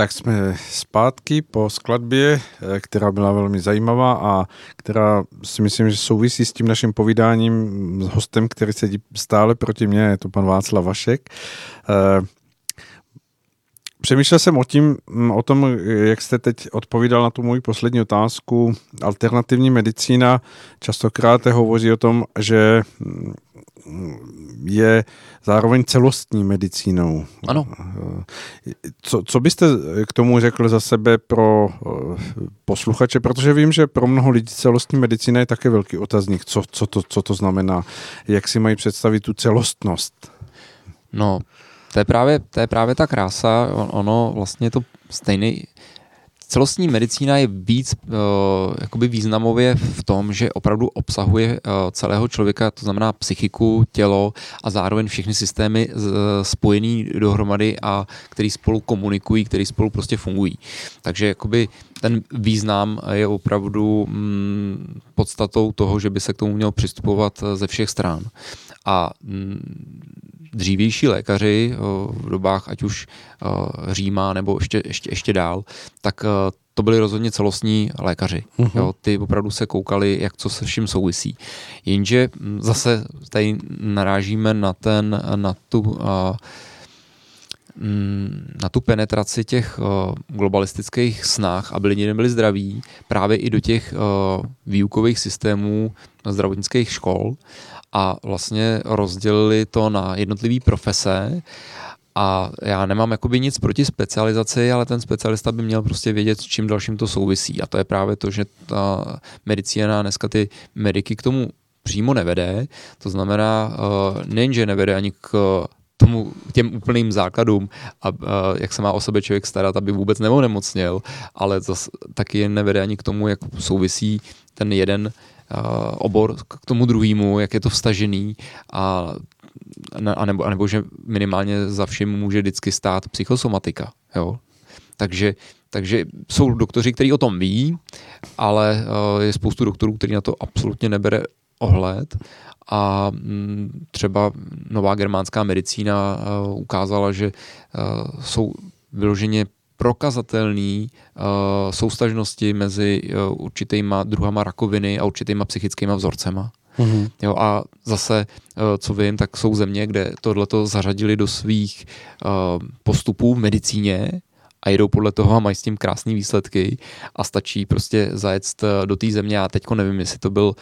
Tak jsme zpátky po skladbě, eh, která byla velmi zajímavá a která si myslím, že souvisí s tím naším povídáním s hostem, který sedí stále proti mně, je to pan Václav Vašek. Eh, Přemýšlel jsem o, tím, mm, o tom, jak jste teď odpovídal na tu moji poslední otázku. Alternativní medicína častokrát hovoří o tom, že mm, je zároveň celostní medicínou. Ano. Co, co byste k tomu řekl za sebe pro eh, posluchače, protože vím, že pro mnoho lidí celostní medicína je také velký otazník. Co, co, to, co to znamená? Jak si mají představit tu celostnost? No, to je právě, to je právě ta krása, ono vlastně to stejný, celostní medicína je víc uh, jakoby významově v tom, že opravdu obsahuje uh, celého člověka, to znamená psychiku, tělo a zároveň všechny systémy uh, spojený dohromady a který spolu komunikují, který spolu prostě fungují. Takže jakoby ten význam je opravdu mm, podstatou toho, že by se k tomu měl přistupovat ze všech stran. A mm, dřívější lékaři v dobách ať už Říma nebo ještě, ještě, ještě dál, tak to byli rozhodně celostní lékaři. Uh-huh. Jo, ty opravdu se koukali, jak co se vším souvisí. Jenže zase tady narážíme na, ten, na tu na tu penetraci těch globalistických snah, aby lidi nebyli zdraví, právě i do těch výukových systémů zdravotnických škol a vlastně rozdělili to na jednotlivé profese a já nemám jakoby nic proti specializaci, ale ten specialista by měl prostě vědět, s čím dalším to souvisí. A to je právě to, že ta medicína dneska ty mediky k tomu přímo nevede. To znamená, uh, nejenže nevede ani k tomu, těm úplným základům, a, a jak se má o sebe člověk starat, aby vůbec nemonemocněl, ale zas, taky nevede ani k tomu, jak souvisí ten jeden obor k tomu druhému, jak je to vstažený a, a, nebo, a nebo že minimálně za vším může vždycky stát psychosomatika. Jo? Takže, takže jsou doktoři, kteří o tom ví, ale uh, je spoustu doktorů, který na to absolutně nebere ohled a mm, třeba nová germánská medicína uh, ukázala, že jsou vyloženě prokazatelný uh, soustažnosti mezi uh, určitýma druhama rakoviny a určitýma psychickýma vzorcema. Mm-hmm. Jo, a zase, uh, co vím, tak jsou země, kde tohleto zařadili do svých uh, postupů v medicíně a jedou podle toho a mají s tím krásné výsledky a stačí prostě zajet do té země a teďko nevím, jestli to byl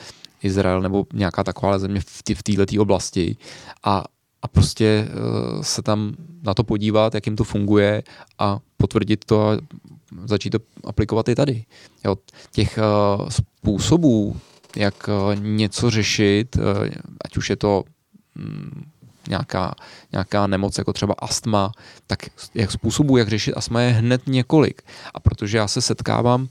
Izrael nebo nějaká taková země v této oblasti a a prostě uh, se tam na to podívat, jak jim to funguje a potvrdit to a začít to aplikovat i tady. Jo, těch uh, způsobů, jak uh, něco řešit, uh, ať už je to um, nějaká, nějaká nemoc, jako třeba astma, tak jak způsobů, jak řešit astma je hned několik. A protože já se setkávám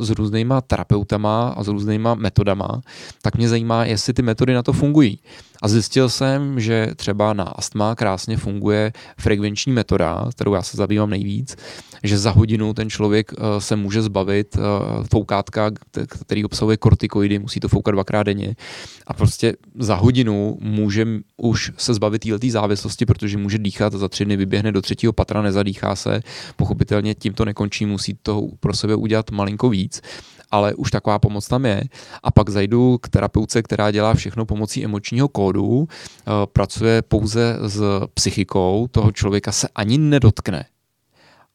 s různýma terapeutama a s různýma metodama, tak mě zajímá, jestli ty metody na to fungují. A zjistil jsem, že třeba na astma krásně funguje frekvenční metoda, kterou já se zabývám nejvíc, že za hodinu ten člověk eh, se může zbavit eh, foukátka, který obsahuje kortikoidy, musí to foukat dvakrát denně. A prostě za hodinu může už se zbavit této závislosti, protože může dýchat za tři dny, vyběhne do třetího patra, nezadýchá se, pochopitelně tím to nekončí, musí to pro sebe udělat malinko víc ale už taková pomoc tam je. A pak zajdu k terapeutce, která dělá všechno pomocí emočního kódu, eh, pracuje pouze s psychikou, toho člověka se ani nedotkne.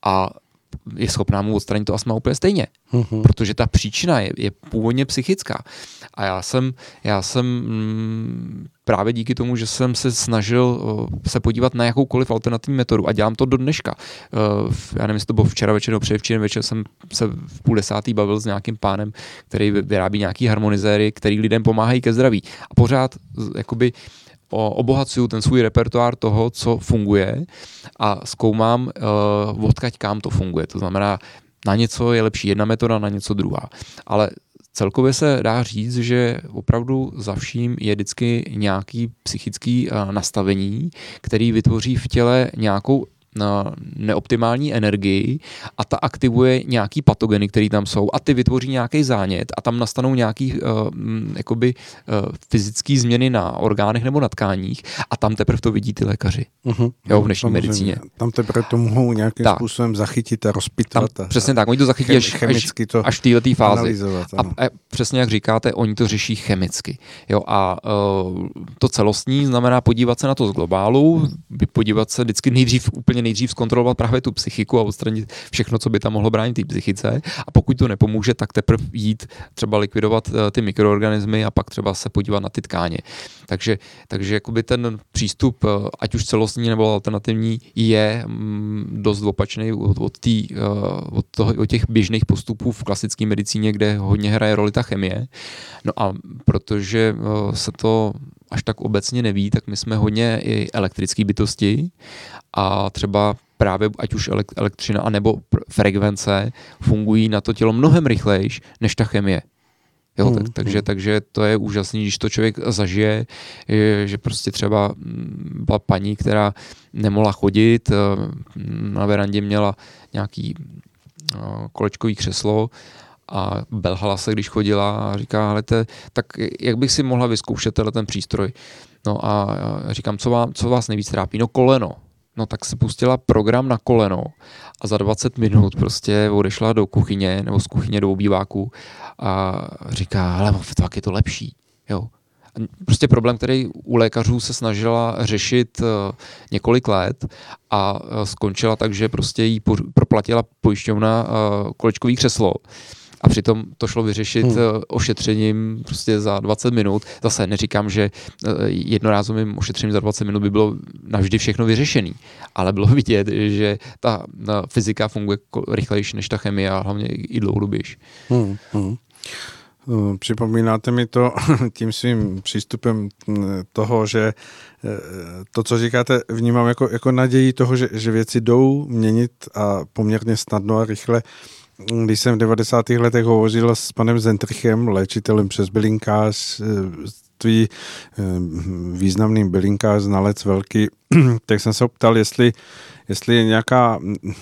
A je schopná mu odstranit to astma úplně stejně. Mm-hmm. Protože ta příčina je, je původně psychická. A já jsem, já jsem mm, právě díky tomu, že jsem se snažil uh, se podívat na jakoukoliv alternativní metodu a dělám to do dneška. Uh, já nevím, jestli to bylo včera večer nebo předevčírem večer, jsem se v půl desátý bavil s nějakým pánem, který vyrábí nějaký harmonizéry, který lidem pomáhají ke zdraví. A pořád jakoby obohacuju ten svůj repertoár toho, co funguje a zkoumám, uh, odkaď kam to funguje. To znamená, na něco je lepší jedna metoda, na něco druhá. Ale celkově se dá říct, že opravdu za vším je vždycky nějaký psychický uh, nastavení, který vytvoří v těle nějakou neoptimální energii a ta aktivuje nějaký patogeny, které tam jsou a ty vytvoří nějaký zánět a tam nastanou nějaký uh, jakoby uh, fyzické změny na orgánech nebo na tkáních a tam teprve to vidí ty lékaři. Uh-huh. Jo, v dnešní medicíně. Tam teprve to mohou nějakým tak. způsobem zachytit a rozpitvat. Tam, a, přesně tak, oni to zachytí chem, až, chemicky až, to až v této fázi. A, a přesně jak říkáte, oni to řeší chemicky. Jo, a uh, to celostní znamená podívat se na to z globálu, podívat se vždycky nejdřív, úplně nejdřív zkontrolovat právě tu psychiku a odstranit všechno, co by tam mohlo bránit té psychice. A pokud to nepomůže, tak teprve jít třeba likvidovat uh, ty mikroorganismy a pak třeba se podívat na ty tkáně. Takže, takže jakoby ten přístup, uh, ať už celostní nebo alternativní, je mm, dost opačný od, od, tý, uh, od, toho, od těch běžných postupů v klasické medicíně, kde hodně hraje roli ta chemie. No a protože se to až tak obecně neví, tak my jsme hodně i elektrické bytosti a třeba právě ať už elektřina anebo frekvence fungují na to tělo mnohem rychlejš než ta chemie. Jo, tak, hmm, takže, hmm. takže to je úžasný, když to člověk zažije, že prostě třeba mm, byla paní, která nemohla chodit, eh, na verandě měla nějaký eh, kolečkový křeslo a belhala se, když chodila a říká, te, tak jak bych si mohla vyzkoušet tenhle ten přístroj? No a říkám, co, vám, co vás nejvíc trápí? No koleno. No tak se pustila program na koleno a za 20 minut prostě odešla do kuchyně nebo z kuchyně do obýváku a říká, ale tak je to lepší. Jo. Prostě problém, který u lékařů se snažila řešit uh, několik let a uh, skončila tak, že prostě jí proplatila pojišťovna uh, kolečkový křeslo a přitom to šlo vyřešit hmm. Eh, ošetřením prostě za 20 minut. Zase neříkám, že eh, jednorázovým ošetřením za 20 minut by bylo navždy všechno vyřešený, ale bylo vidět, že ta fyzika funguje rychlejší než ta chemie a hlavně i dlouhodobější. Hmm. Hmm. Eh, připomínáte mi to tím svým přístupem toho, že to, co říkáte, vnímám jako, jako naději toho, že, že věci jdou měnit a poměrně snadno a rychle když jsem v 90. letech hovořil s panem Zentrichem, léčitelem přes bylinkář, tvý eh, významný bylinkář, znalec velký, tak jsem se ptal, jestli, jestli je nějaká,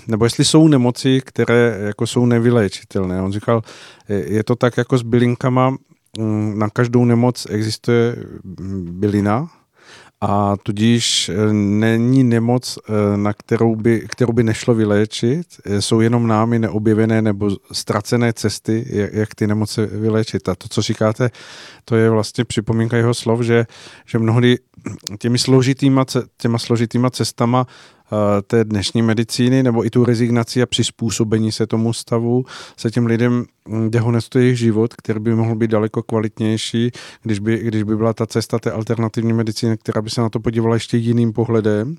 nebo jestli jsou nemoci, které jako jsou nevyléčitelné. On říkal, je to tak jako s bylinkama, mm, na každou nemoc existuje bylina, a tudíž eh, není nemoc, eh, na kterou by, kterou by nešlo vyléčit, eh, jsou jenom námi neobjevené nebo ztracené cesty, jak, ty nemoce vyléčit. A to, co říkáte, to je vlastně připomínka jeho slov, že, že mnohdy těmi složitýma, těma složitýma cestama té dnešní medicíny nebo i tu rezignaci a přizpůsobení se tomu stavu se těm lidem mm, dehonestuje jejich život, který by mohl být daleko kvalitnější, když by, když by byla ta cesta té alternativní medicíny, která by se na to podívala ještě jiným pohledem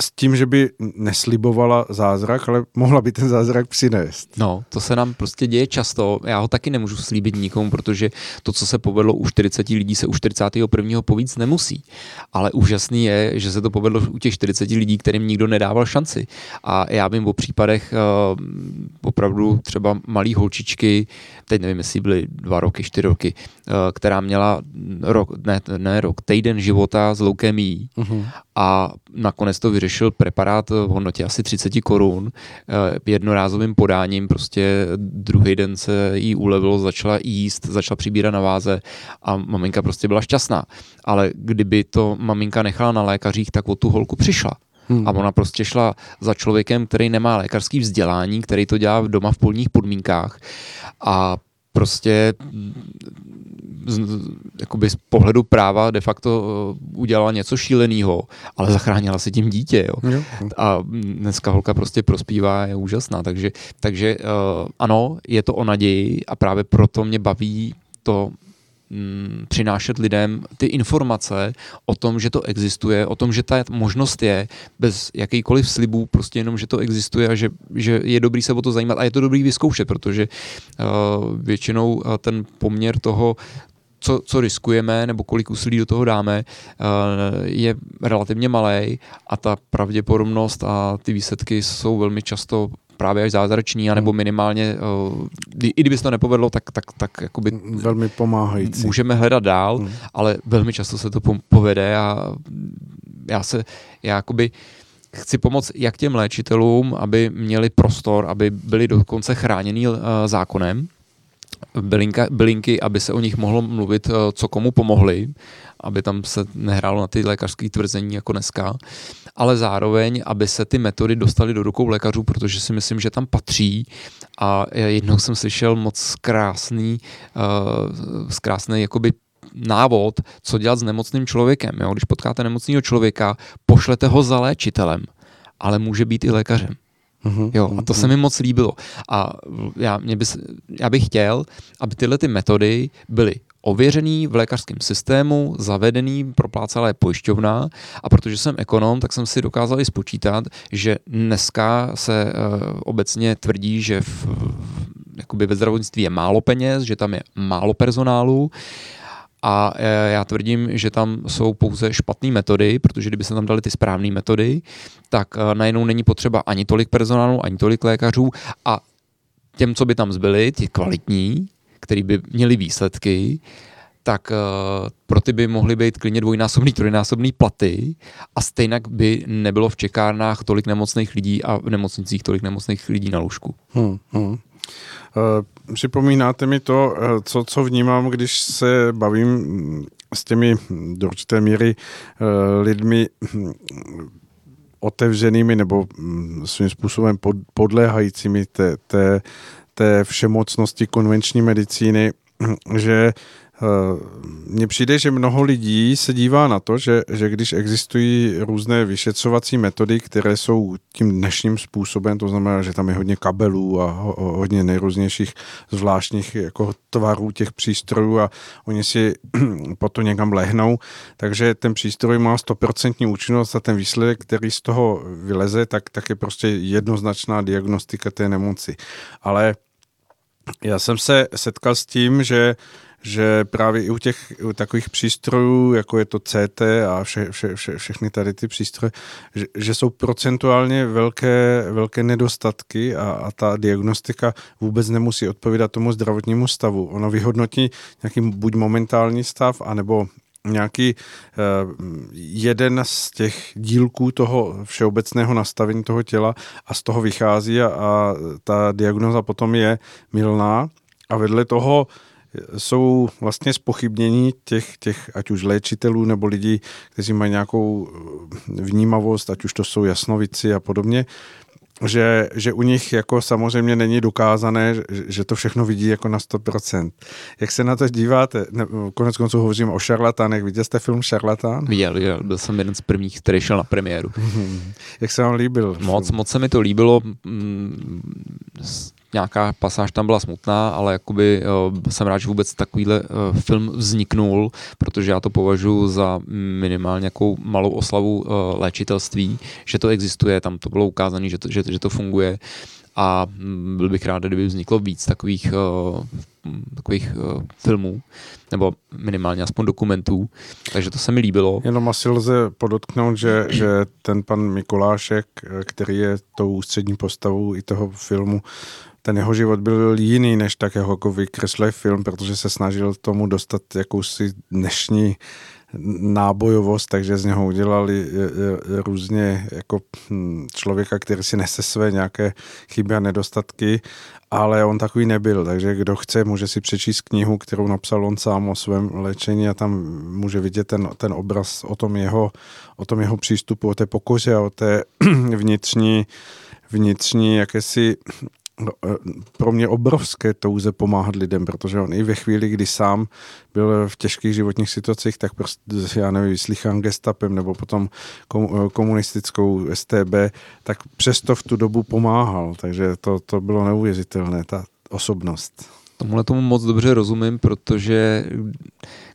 s tím, že by neslibovala zázrak, ale mohla by ten zázrak přinést. No, to se nám prostě děje často. Já ho taky nemůžu slíbit nikomu, protože to, co se povedlo u 40 lidí, se u 41. povíc nemusí. Ale úžasný je, že se to povedlo u těch 40 lidí, kterým nikdo nedával šanci. A já vím o případech uh, opravdu třeba malý holčičky, teď nevím, jestli byly dva roky, čtyři roky, uh, která měla rok, ne, ne rok, týden života s leukemií uh-huh. a nakonec to vyřešil preparát v hodnotě asi 30 korun eh, jednorázovým podáním, prostě druhý den se jí ulevilo, začala jíst, začala přibírat na váze a maminka prostě byla šťastná. Ale kdyby to maminka nechala na lékařích, tak o tu holku přišla. Hmm. A ona prostě šla za člověkem, který nemá lékařský vzdělání, který to dělá doma v polních podmínkách a prostě z, jakoby z pohledu práva de facto eh, udělala něco šíleného, ale zachránila si tím dítě. Jo. Jo. A dneska holka prostě prospívá, je úžasná. Takže, takže uh, ano, je to o naději a právě proto mě baví to mm, přinášet lidem ty informace o tom, že to existuje, o tom, že ta možnost je, bez jakýkoliv slibů, prostě jenom, že to existuje a že, že je dobrý se o to zajímat a je to dobrý vyzkoušet, protože uh, většinou ten poměr toho, co, co riskujeme nebo kolik úsilí do toho dáme, uh, je relativně malý a ta pravděpodobnost a ty výsledky jsou velmi často právě až zázrační, anebo hmm. minimálně, uh, i kdyby se to nepovedlo, tak, tak, tak jakoby velmi pomáhající. Můžeme hledat dál, hmm. ale velmi často se to povede a já se, já jakoby chci pomoct jak těm léčitelům, aby měli prostor, aby byli dokonce chráněni zákonem, bylinka, bylinky, aby se o nich mohlo mluvit, co komu pomohli, aby tam se nehrálo na ty lékařské tvrzení jako dneska, ale zároveň, aby se ty metody dostaly do rukou lékařů, protože si myslím, že tam patří a jednou jsem slyšel moc krásný, uh, krásný jakoby návod, co dělat s nemocným člověkem. Jo? Když potkáte nemocného člověka, pošlete ho za léčitelem, ale může být i lékařem. Uh-huh, jo, a to uh-huh. se mi moc líbilo. A já, mě bys, já bych chtěl, aby tyhle ty metody byly ověřený v lékařském systému, zavedený, proplácala je pojišťovna a protože jsem ekonom, tak jsem si dokázal i spočítat, že dneska se uh, obecně tvrdí, že v, jakoby ve zdravotnictví je málo peněz, že tam je málo personálu a eh, já tvrdím, že tam jsou pouze špatné metody, protože kdyby se tam dali ty správné metody, tak eh, najednou není potřeba ani tolik personálu, ani tolik lékařů a těm, co by tam zbyli, ti kvalitní, který by měli výsledky, tak uh, pro ty by mohly být klidně dvojnásobný, trojnásobný platy a stejně by nebylo v čekárnách tolik nemocných lidí a v nemocnicích tolik nemocných lidí na lůžku. Hmm, hmm. Uh, připomínáte mi to, co, co vnímám, když se bavím s těmi do určité míry uh, lidmi hm, otevřenými nebo svým způsobem pod, podléhajícími té, té té všemocnosti konvenční medicíny, že eh, mně přijde, že mnoho lidí se dívá na to, že, že když existují různé vyšetřovací metody, které jsou tím dnešním způsobem, to znamená, že tam je hodně kabelů a ho, hodně nejrůznějších zvláštních jako tvarů těch přístrojů a oni si po to někam lehnou, takže ten přístroj má 100% účinnost a ten výsledek, který z toho vyleze, tak, tak je prostě jednoznačná diagnostika té nemoci. Ale já jsem se setkal s tím, že že právě i u těch u takových přístrojů, jako je to CT a vše, vše, vše, všechny tady ty přístroje, že, že jsou procentuálně velké, velké nedostatky a, a ta diagnostika vůbec nemusí odpovídat tomu zdravotnímu stavu. Ono vyhodnotí nějaký buď momentální stav, anebo nějaký uh, jeden z těch dílků toho všeobecného nastavení toho těla a z toho vychází a, a ta diagnoza potom je milná a vedle toho jsou vlastně spochybnění těch, těch ať už léčitelů nebo lidí, kteří mají nějakou vnímavost, ať už to jsou jasnovici a podobně, že, že u nich jako samozřejmě není dokázané, že to všechno vidí jako na 100%. Jak se na to díváte? Ne, konec konců hovořím o šarlatánech. Viděl jste film Šarlatán? Viděl, viděl. Byl jsem jeden z prvních, který šel na premiéru. Jak se vám líbil? Moc, moc se mi to líbilo. Mm, nějaká pasáž tam byla smutná, ale jakoby uh, jsem rád, že vůbec takovýhle uh, film vzniknul, protože já to považuji za minimálně nějakou malou oslavu uh, léčitelství, že to existuje, tam to bylo ukázané, že to, že, že to funguje a mm, byl bych rád, kdyby vzniklo víc takových, uh, takových filmů, nebo minimálně aspoň dokumentů, takže to se mi líbilo. Jenom asi lze podotknout, že, že ten pan Mikulášek, který je tou ústřední postavou i toho filmu, ten jeho život byl jiný, než tak jako vykreslý film, protože se snažil tomu dostat jakousi dnešní nábojovost, takže z něho udělali různě jako hm, člověka, který si nese své nějaké chyby a nedostatky, ale on takový nebyl, takže kdo chce, může si přečíst knihu, kterou napsal on sám o svém léčení a tam může vidět ten, ten obraz o tom, jeho, o tom jeho přístupu, o té pokoře a o té vnitřní vnitřní jakési pro mě obrovské touze pomáhat lidem, protože on i ve chvíli, kdy sám byl v těžkých životních situacích, tak prostě, já nevím, vyslychán gestapem nebo potom eh, komunistickou STB, tak přesto v tu dobu pomáhal, takže to, to bylo neuvěřitelné, ta osobnost. Tomuhle tomu moc dobře rozumím, protože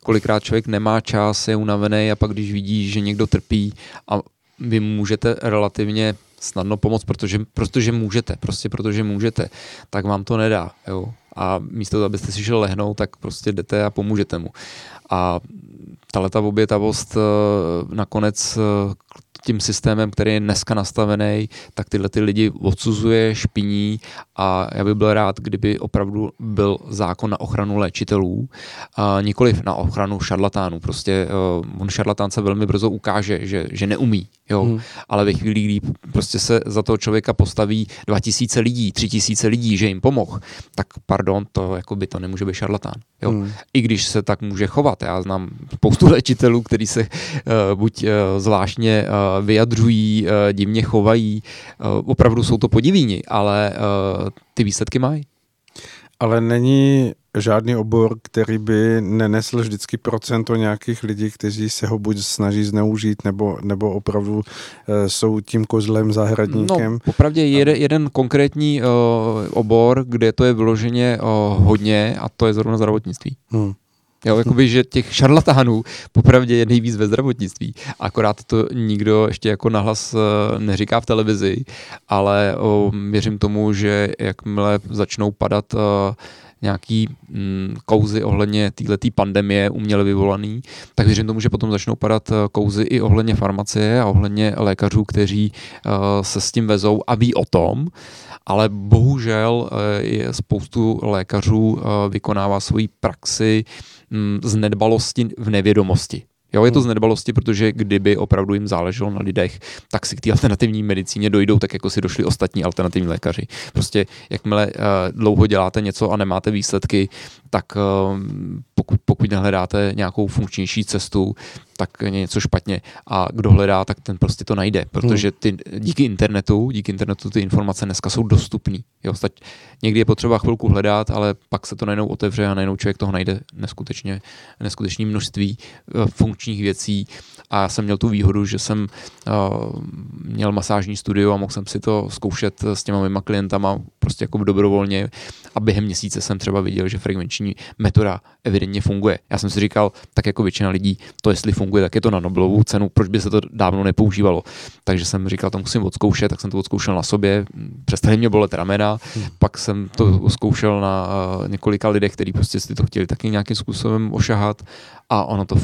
kolikrát člověk nemá čas, je unavený a pak když vidí, že někdo trpí a vy můžete relativně snadno pomoct, protože, protože můžete, prostě protože můžete, tak vám to nedá. Jo? A místo toho, abyste si šel lehnout, tak prostě jdete a pomůžete mu. A tahle ta obětavost eh, nakonec eh, tím systémem, který je dneska nastavený, tak tyhle ty lidi odsuzuje, špiní a já bych byl rád, kdyby opravdu byl zákon na ochranu léčitelů, a nikoliv na ochranu šarlatánů. Prostě uh, on šarlatán se velmi brzo ukáže, že, že neumí, jo. Hmm. Ale ve chvíli, kdy prostě se za toho člověka postaví 2000 lidí, 3000 lidí, že jim pomohl, tak pardon, to jako by to nemůže být šarlatán. Jo. Hmm. I když se tak může chovat. Já znám spoustu léčitelů, kteří se uh, buď uh, zvláštně uh, vyjadřují, uh, divně chovají, uh, opravdu jsou to podivíni, ale uh, ty výsledky mají. Ale není žádný obor, který by nenesl vždycky procento nějakých lidí, kteří se ho buď snaží zneužít, nebo, nebo opravdu uh, jsou tím kozlem zahradníkem. No, popravdě jeden, jeden konkrétní uh, obor, kde to je vyloženě uh, hodně, a to je zrovna zdravotnictví. Hmm. Jo, jakoby, že těch šarlatánů popravdě je nejvíc ve zdravotnictví. Akorát to nikdo ještě jako nahlas neříká v televizi, ale o, věřím tomu, že jakmile začnou padat uh, nějaký mm, kouzy ohledně této pandemie uměle vyvolaný, tak věřím tomu, že potom začnou padat eh, kouzy i ohledně farmacie a ohledně lékařů, kteří uh, se s tím vezou a ví o tom, ale bohužel uh, je spoustu lékařů uh, vykonává svoji praxi mm, z nedbalosti v nevědomosti. Jo, je to z hmm. nedbalosti, protože kdyby opravdu jim záleželo na lidech, tak si k té alternativní medicíně dojdou tak, jako si došli ostatní alternativní lékaři. Prostě jakmile uh, dlouho děláte něco a nemáte výsledky, tak uh, pokud, pokud nehledáte nějakou funkčnější cestu, tak je něco špatně. A kdo hledá, tak ten prostě to najde, protože hmm. ty, díky internetu, díky internetu ty informace dneska jsou dostupné. Jo, stať, někdy je potřeba chvilku hledat, ale pak se to najednou otevře a najednou člověk toho najde neskutečně, neskutečné množství uh, funkčních věcí. A já jsem měl tu výhodu, že jsem uh, měl masážní studio a mohl jsem si to zkoušet s těma mýma klientama prostě jako dobrovolně a během měsíce jsem třeba viděl, že frekvenční metoda evidentně funguje. Já jsem si říkal, tak jako většina lidí, to jestli funguje, tak je to na Nobelovu cenu, proč by se to dávno nepoužívalo. Takže jsem říkal, to musím odzkoušet, tak jsem to odzkoušel na sobě, přestali mě bolet ramena, hmm. pak jsem to zkoušel na uh, několika lidech, kteří prostě si to chtěli taky nějakým způsobem ošahat a ono to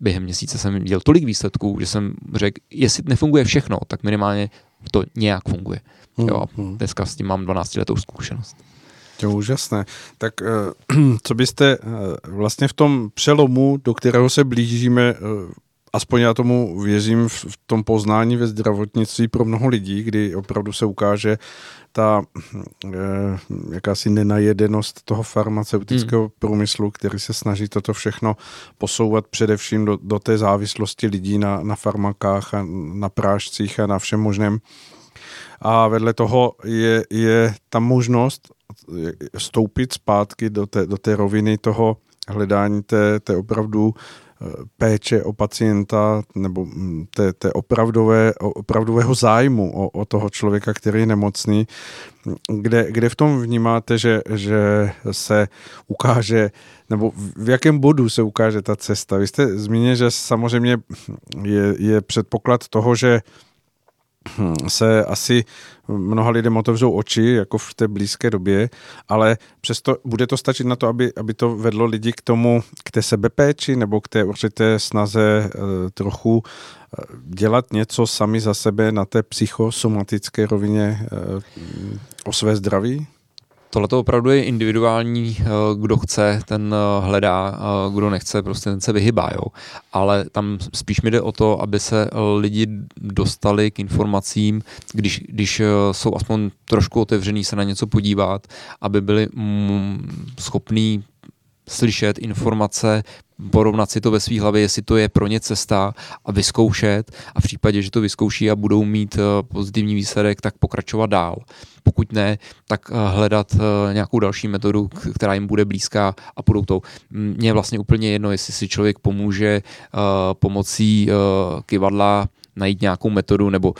během měsíce jsem viděl tolik výsledků, že jsem řekl, jestli nefunguje všechno, tak minimálně to nějak funguje. Hmm. Jo, a hmm. dneska s tím mám 12 letou zkušenost. To je úžasné. Tak eh, co byste eh, vlastně v tom přelomu, do kterého se blížíme, eh, aspoň já tomu věřím v tom poznání ve zdravotnictví pro mnoho lidí, kdy opravdu se ukáže ta jakási nenajedenost toho farmaceutického hmm. průmyslu, který se snaží toto všechno posouvat především do, do té závislosti lidí na, na farmakách a na prášcích a na všem možném. A vedle toho je, je ta možnost stoupit zpátky do té, do té roviny toho hledání té, té opravdu eh, péče o pacienta nebo hm, té, té opravdové, opravdového zájmu o, o toho člověka, který je nemocný, kde, kde v tom vnímáte, že, že se ukáže, nebo v jakém bodu se ukáže ta cesta? Vy jste zmínil, že samozřejmě je, je předpoklad toho, že se asi mnoha lidem otevřou oči, jako v té blízké době, ale přesto bude to stačit na to, aby, aby to vedlo lidi k tomu, k té sebepéči nebo k té určité snaze e, trochu e, dělat něco sami za sebe na té psychosomatické rovině e, o své zdraví? Tohle to opravdu je individuální, eh, kdo chce, ten eh, hledá, eh, kdo nechce, prostě ten se vyhybá, jo. Ale tam spíš mi jde o to, aby se lidi dostali k informacím, když, když jsou aspoň trošku otevřený se na něco podívat, aby byli mm, schopní slyšet informace, porovnat si to ve své hlavě, jestli to je pro ně cesta a vyzkoušet a v případě, že to vyzkouší a budou mít eh, pozitivní výsledek, tak pokračovat dál. Pokud ne, tak eh, hledat eh, nějakou další metodu, která jim bude blízká a budou to. Mně je vlastně úplně jedno, jestli si člověk pomůže pomocí kivadla najít nějakou metodu, nebo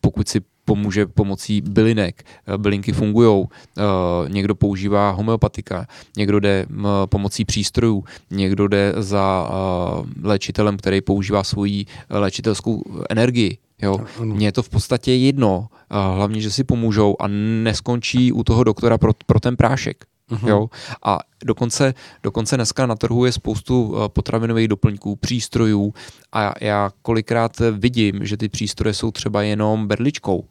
pokud si pomůže pomocí bylinek. Eh, bylinky fungují, eh, někdo používá homeopatika, někdo jde pomocí přístrojů, někdo jde za eh, léčitelem, který používá svoji léčitelskou energii. Jo. Mně je to v podstatě jedno, hlavně, že si pomůžou a neskončí u toho doktora pro, pro ten prášek. Uh-huh. Jo? A dokonce, dokonce dneska na trhu je spoustu eh, potravinových doplňků, přístrojů a já kolikrát vidím, že ty přístroje jsou třeba jenom berličkou,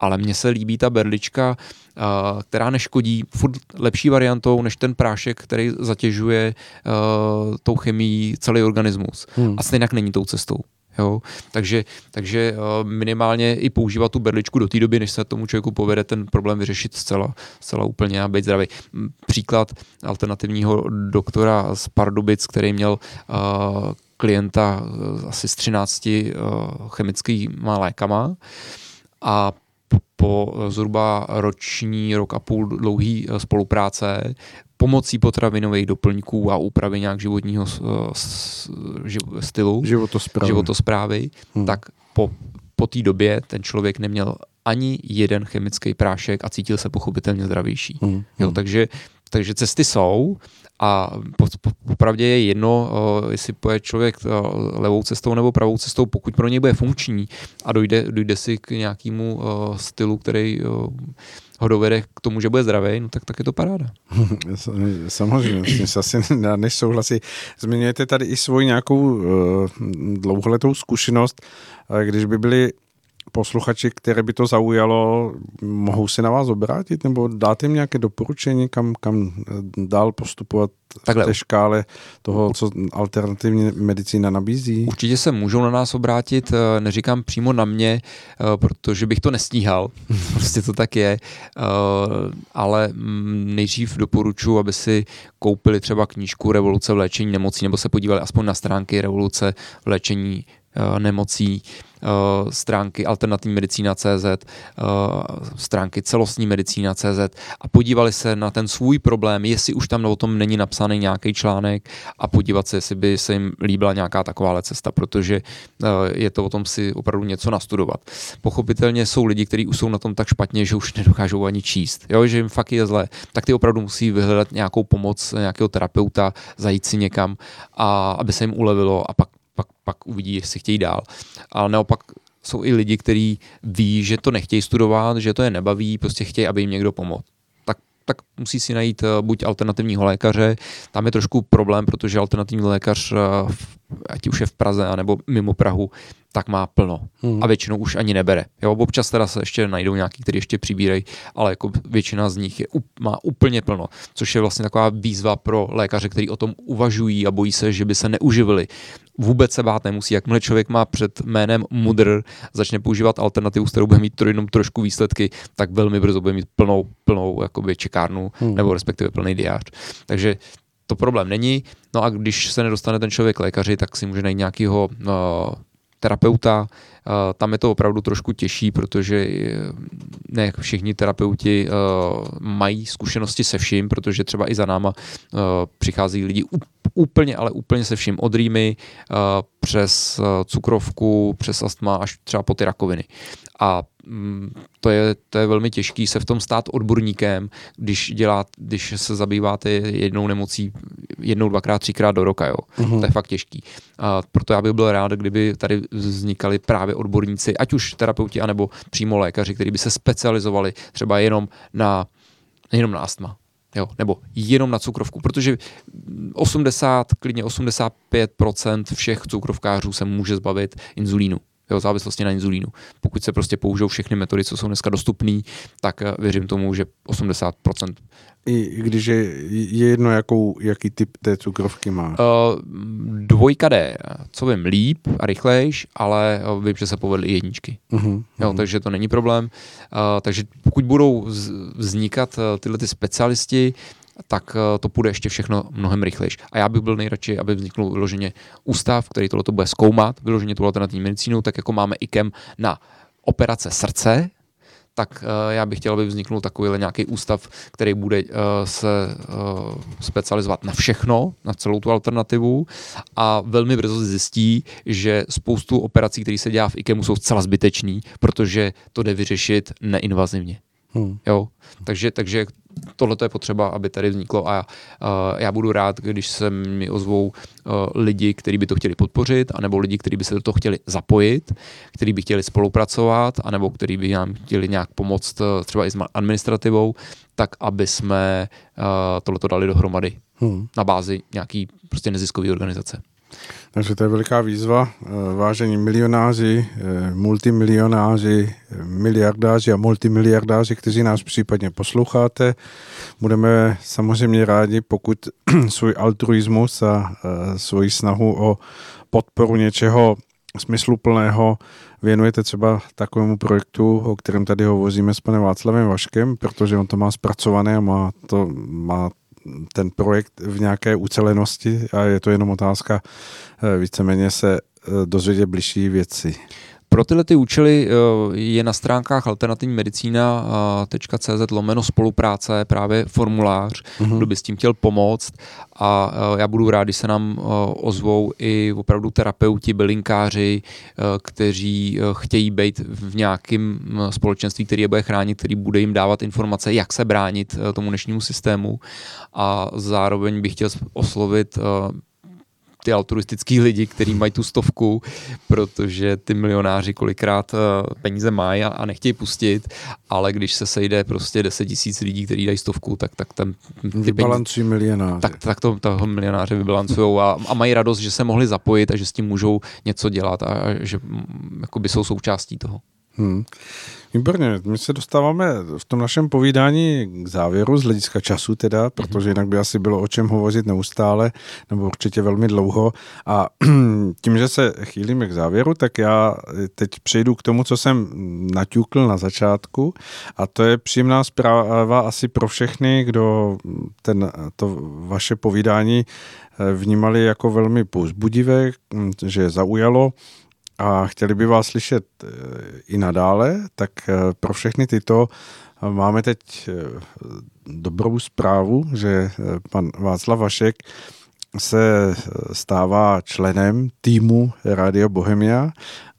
ale mně se líbí ta berlička, eh, která neškodí, furt lepší variantou než ten prášek, který zatěžuje uh, tou chemií celý organismus. Hmm. A stejně není tou cestou. Jo? Takže, takže uh, minimálně i používat tu berličku do té doby, než se tomu člověku povede ten problém vyřešit zcela, zcela úplně a být zdravý. Příklad alternativního doktora z Pardubic, který měl uh, klienta asi s 13 uh, chemickými lékama a po zhruba roční, rok a půl dlouhý eh, spolupráce pomocí potravinových doplňků a úpravy nějak životního eh, stylu, životosprávy, životosprávy hmm. tak po, po té době ten člověk neměl ani jeden chemický prášek a cítil se pochopitelně zdravější. Hmm. Jo, hmm. takže, takže cesty jsou a popravdě je jedno, uh, jestli poje člověk uh, levou cestou nebo pravou cestou, pokud pro něj bude funkční a dojde, dojde si k nějakému uh, stylu, který uh, ho dovede k tomu, že bude zdravý, no tak, tak je to paráda. Samozřejmě, s tím se asi než souhlasí. Zmiňujete tady i svoji nějakou uh, dlouholetou zkušenost, když by byly posluchači, které by to zaujalo, mohou se na vás obrátit nebo dáte jim nějaké doporučení, kam, kam dál postupovat Takhle. v té škále toho, co alternativní medicína nabízí? Určitě se můžou na nás obrátit, eh, neříkám přímo na mě, eh, protože bych to nestíhal, prostě to tak je, eh, ale mm, nejdřív doporučuji, aby si koupili třeba knížku Revoluce v léčení nemocí, nebo se podívali aspoň na stránky Revoluce v léčení nemocí, Eh, stránky alternativní medicína CZ, eh, stránky celostní medicína CZ a podívali se na ten svůj problém, jestli už tam o tom není napsaný nějaký článek a podívat se, jestli by se jim líbila nějaká taková cesta, protože eh, je to o tom si opravdu něco nastudovat. Pochopitelně jsou lidi, kteří už jsou na tom tak špatně, že už nedokážou ani číst, jo, že jim fakt je zlé, tak ty opravdu musí vyhledat nějakou pomoc nějakého terapeuta, zajít si někam, a aby se jim ulevilo a pak pak, uvidí, jestli chtějí dál. Ale naopak jsou i lidi, kteří ví, že to nechtějí studovat, že to je nebaví, prostě chtějí, aby jim někdo pomohl. Tak, tak musí si najít eh, buď alternativního lékaře, tam je trošku problém, protože alternativní lékař, eh, ať už je v Praze, anebo mimo Prahu, tak má plno. Hmm. A většinou už ani nebere. Jo, občas teda se ještě najdou nějaký, který ještě přibírají, ale jako většina z nich je, má úplně plno. Což je vlastně taková výzva pro lékaře, kteří o tom uvažují a bojí se, že by se neuživili. Vůbec se bát nemusí. Jakmile člověk má před jménem Mudr, začne používat alternativu, s kterou bude mít to jenom trošku výsledky, tak velmi brzo bude mít plnou, plnou jakoby čekárnu hmm. nebo respektive plný diář. Takže to problém není. No a když se nedostane ten člověk k lékaři, tak si může najít nějakého no, terapeuta. Tam je to opravdu trošku těžší, protože ne všichni terapeuti mají zkušenosti se vším, protože třeba i za náma přichází lidi úplně, ale úplně se vším. Od rýmy přes cukrovku, přes astma až třeba po ty rakoviny. A mm, to je, to je velmi těžký se v tom stát odborníkem, když, dělá, když se zabýváte jednou nemocí jednou, dvakrát, třikrát do roka. Jo. Uh-huh. To je fakt těžký. A proto já bych byl rád, kdyby tady vznikali právě odborníci, ať už terapeuti, anebo přímo lékaři, kteří by se specializovali třeba jenom na, jenom na astma. Jo, nebo jenom na cukrovku, protože 80, klidně 85% všech cukrovkářů se může zbavit inzulínu jo, závislosti na inzulínu. Pokud se prostě použijou všechny metody, co jsou dneska dostupné, tak eh, věřím tomu, že 80% i když je, je jedno, jakou, jaký typ té cukrovky má? Uh, dvojka jde, co vím, líp a rychlejš, ale eh, vím, že se povedly i jedničky. Uh-huh, jo, uh-huh. Takže to není problém. Uh, takže pokud budou vznikat tyhle ty specialisti, tak eh, to půjde ještě všechno mnohem rychlejší. A já bych byl nejradši, aby vznikl vyloženě ústav, který tohle bude zkoumat, vyloženě tu alternativní medicínu, tak jako máme IKEM na operace srdce, tak uh, já bych chtěl, aby vzniknul takovýhle nějaký ústav, který bude uh, se specializovat na všechno, na celou tu alternativu a velmi brzo zjistí, že spoustu operací, které se dělá v IKEMu, jsou zcela zbytečný, protože to jde vyřešit neinvazivně. Hmm. Jo? Takže, takže tohle je potřeba, aby tady vzniklo a já budu rád, když se mi ozvou uh, lidi, kteří by to chtěli podpořit, anebo lidi, kteří by se do toho chtěli zapojit, kteří by chtěli spolupracovat, anebo kteří by nám chtěli nějak pomoct uh, třeba i s administrativou, tak aby jsme uh, tohleto dali dohromady hmm. na bázi nějaký prostě neziskové organizace. Takže to je veliká výzva. Eh, vážení milionáři, eh, multimilionáři, eh, miliardáři a multimiliardáři, kteří nás případně posloucháte, budeme samozřejmě rádi, pokud svůj altruismus a svoji snahu o podporu něčeho smysluplného věnujete třeba takovému projektu, o kterém tady hovoříme s panem Václavem Vaškem, protože on to má zpracované a má, to, má ten projekt v nějaké ucelenosti a je to jenom otázka eh, víceméně se eh, dozvědět bližší věci. Pro tyhle ty účely eh, je na stránkách alternativní medicína.cz lomeno spolupráce právě formulář, mm-hmm. kdo by s tím chtěl pomoct a já budu rád, když se nám ozvou i opravdu terapeuti, bylinkáři, kteří chtějí být v nějakém společenství, který je bude chránit, který bude jim dávat informace, jak se bránit tomu dnešnímu systému a zároveň bych chtěl oslovit ty altruistický lidi, kteří mají tu stovku, protože ty milionáři kolikrát eh, peníze mají a, nechtějí pustit, ale když se sejde prostě 10 tisíc lidí, kteří dají stovku, tak, tak ten... Vybalancují milionáře. Tak, tak to, toho milionáře vybalancují a, a mají radost, že se mohli zapojit a že s tím můžou něco dělat a, a že mm, jakoby jsou součástí toho. Hmm. Výborně, my se dostáváme v tom našem povídání k závěru z hlediska času teda, protože jinak by asi bylo o čem hovořit neustále, nebo určitě velmi dlouho. A tím, že se chýlíme k závěru, tak já teď přejdu k tomu, co jsem naťukl na začátku. A to je příjemná zpráva asi pro všechny, kdo ten, to vaše povídání vnímali jako velmi povzbudivé, že zaujalo a chtěli by vás slyšet eh, i nadále, tak eh, pro všechny tyto eh, máme teď dobrou zprávu, že pan Václav Vašek se stává členem týmu Radio Bohemia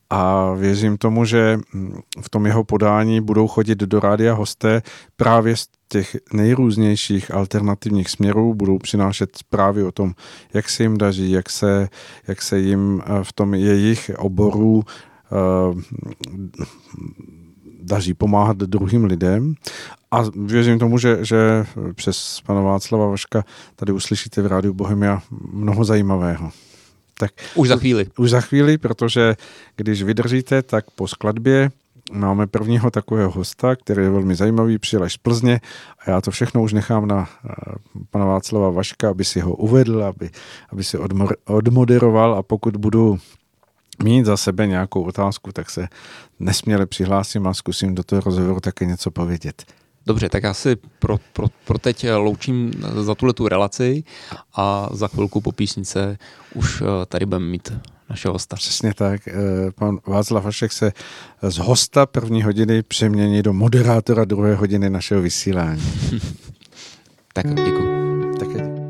a věřím tomu, že hm, v tom jeho podání budou chodit do rádia hosté právě z těch nejrůznějších alternativních směrů, budou přinášet zprávy o tom, jak se jim daří, jak se, jak se jim eh, v tom jejich oboru uh, daří pomáhat druhým lidem. A věřím tomu, že, že přes pana Václava Vaška tady uslyšíte v Rádiu Bohemia mnoho zajímavého. Tak už za chvíli. Už za chvíli, protože když vydržíte, tak po skladbě máme prvního takového hosta, který je velmi zajímavý, přijel až z Plzně a já to všechno už nechám na eh, pana Václava Vaška, aby si ho uvedl, aby, aby si odmoderoval a pokud budu mít za sebe nějakou otázku, tak se nesměle přihlásím a zkusím do toho rozhovoru také něco povědět. Dobře, tak já si pro, pro, pro teď loučím za tuhle tu relaci a za chvilku po písnice už eh, tady budeme mít našeho hosta. Přesně tak. Eh, pan Václav Vašek se z hosta první hodiny přemění do moderátora druhé hodiny našeho vysílání. tak děkuji. Také děkuji.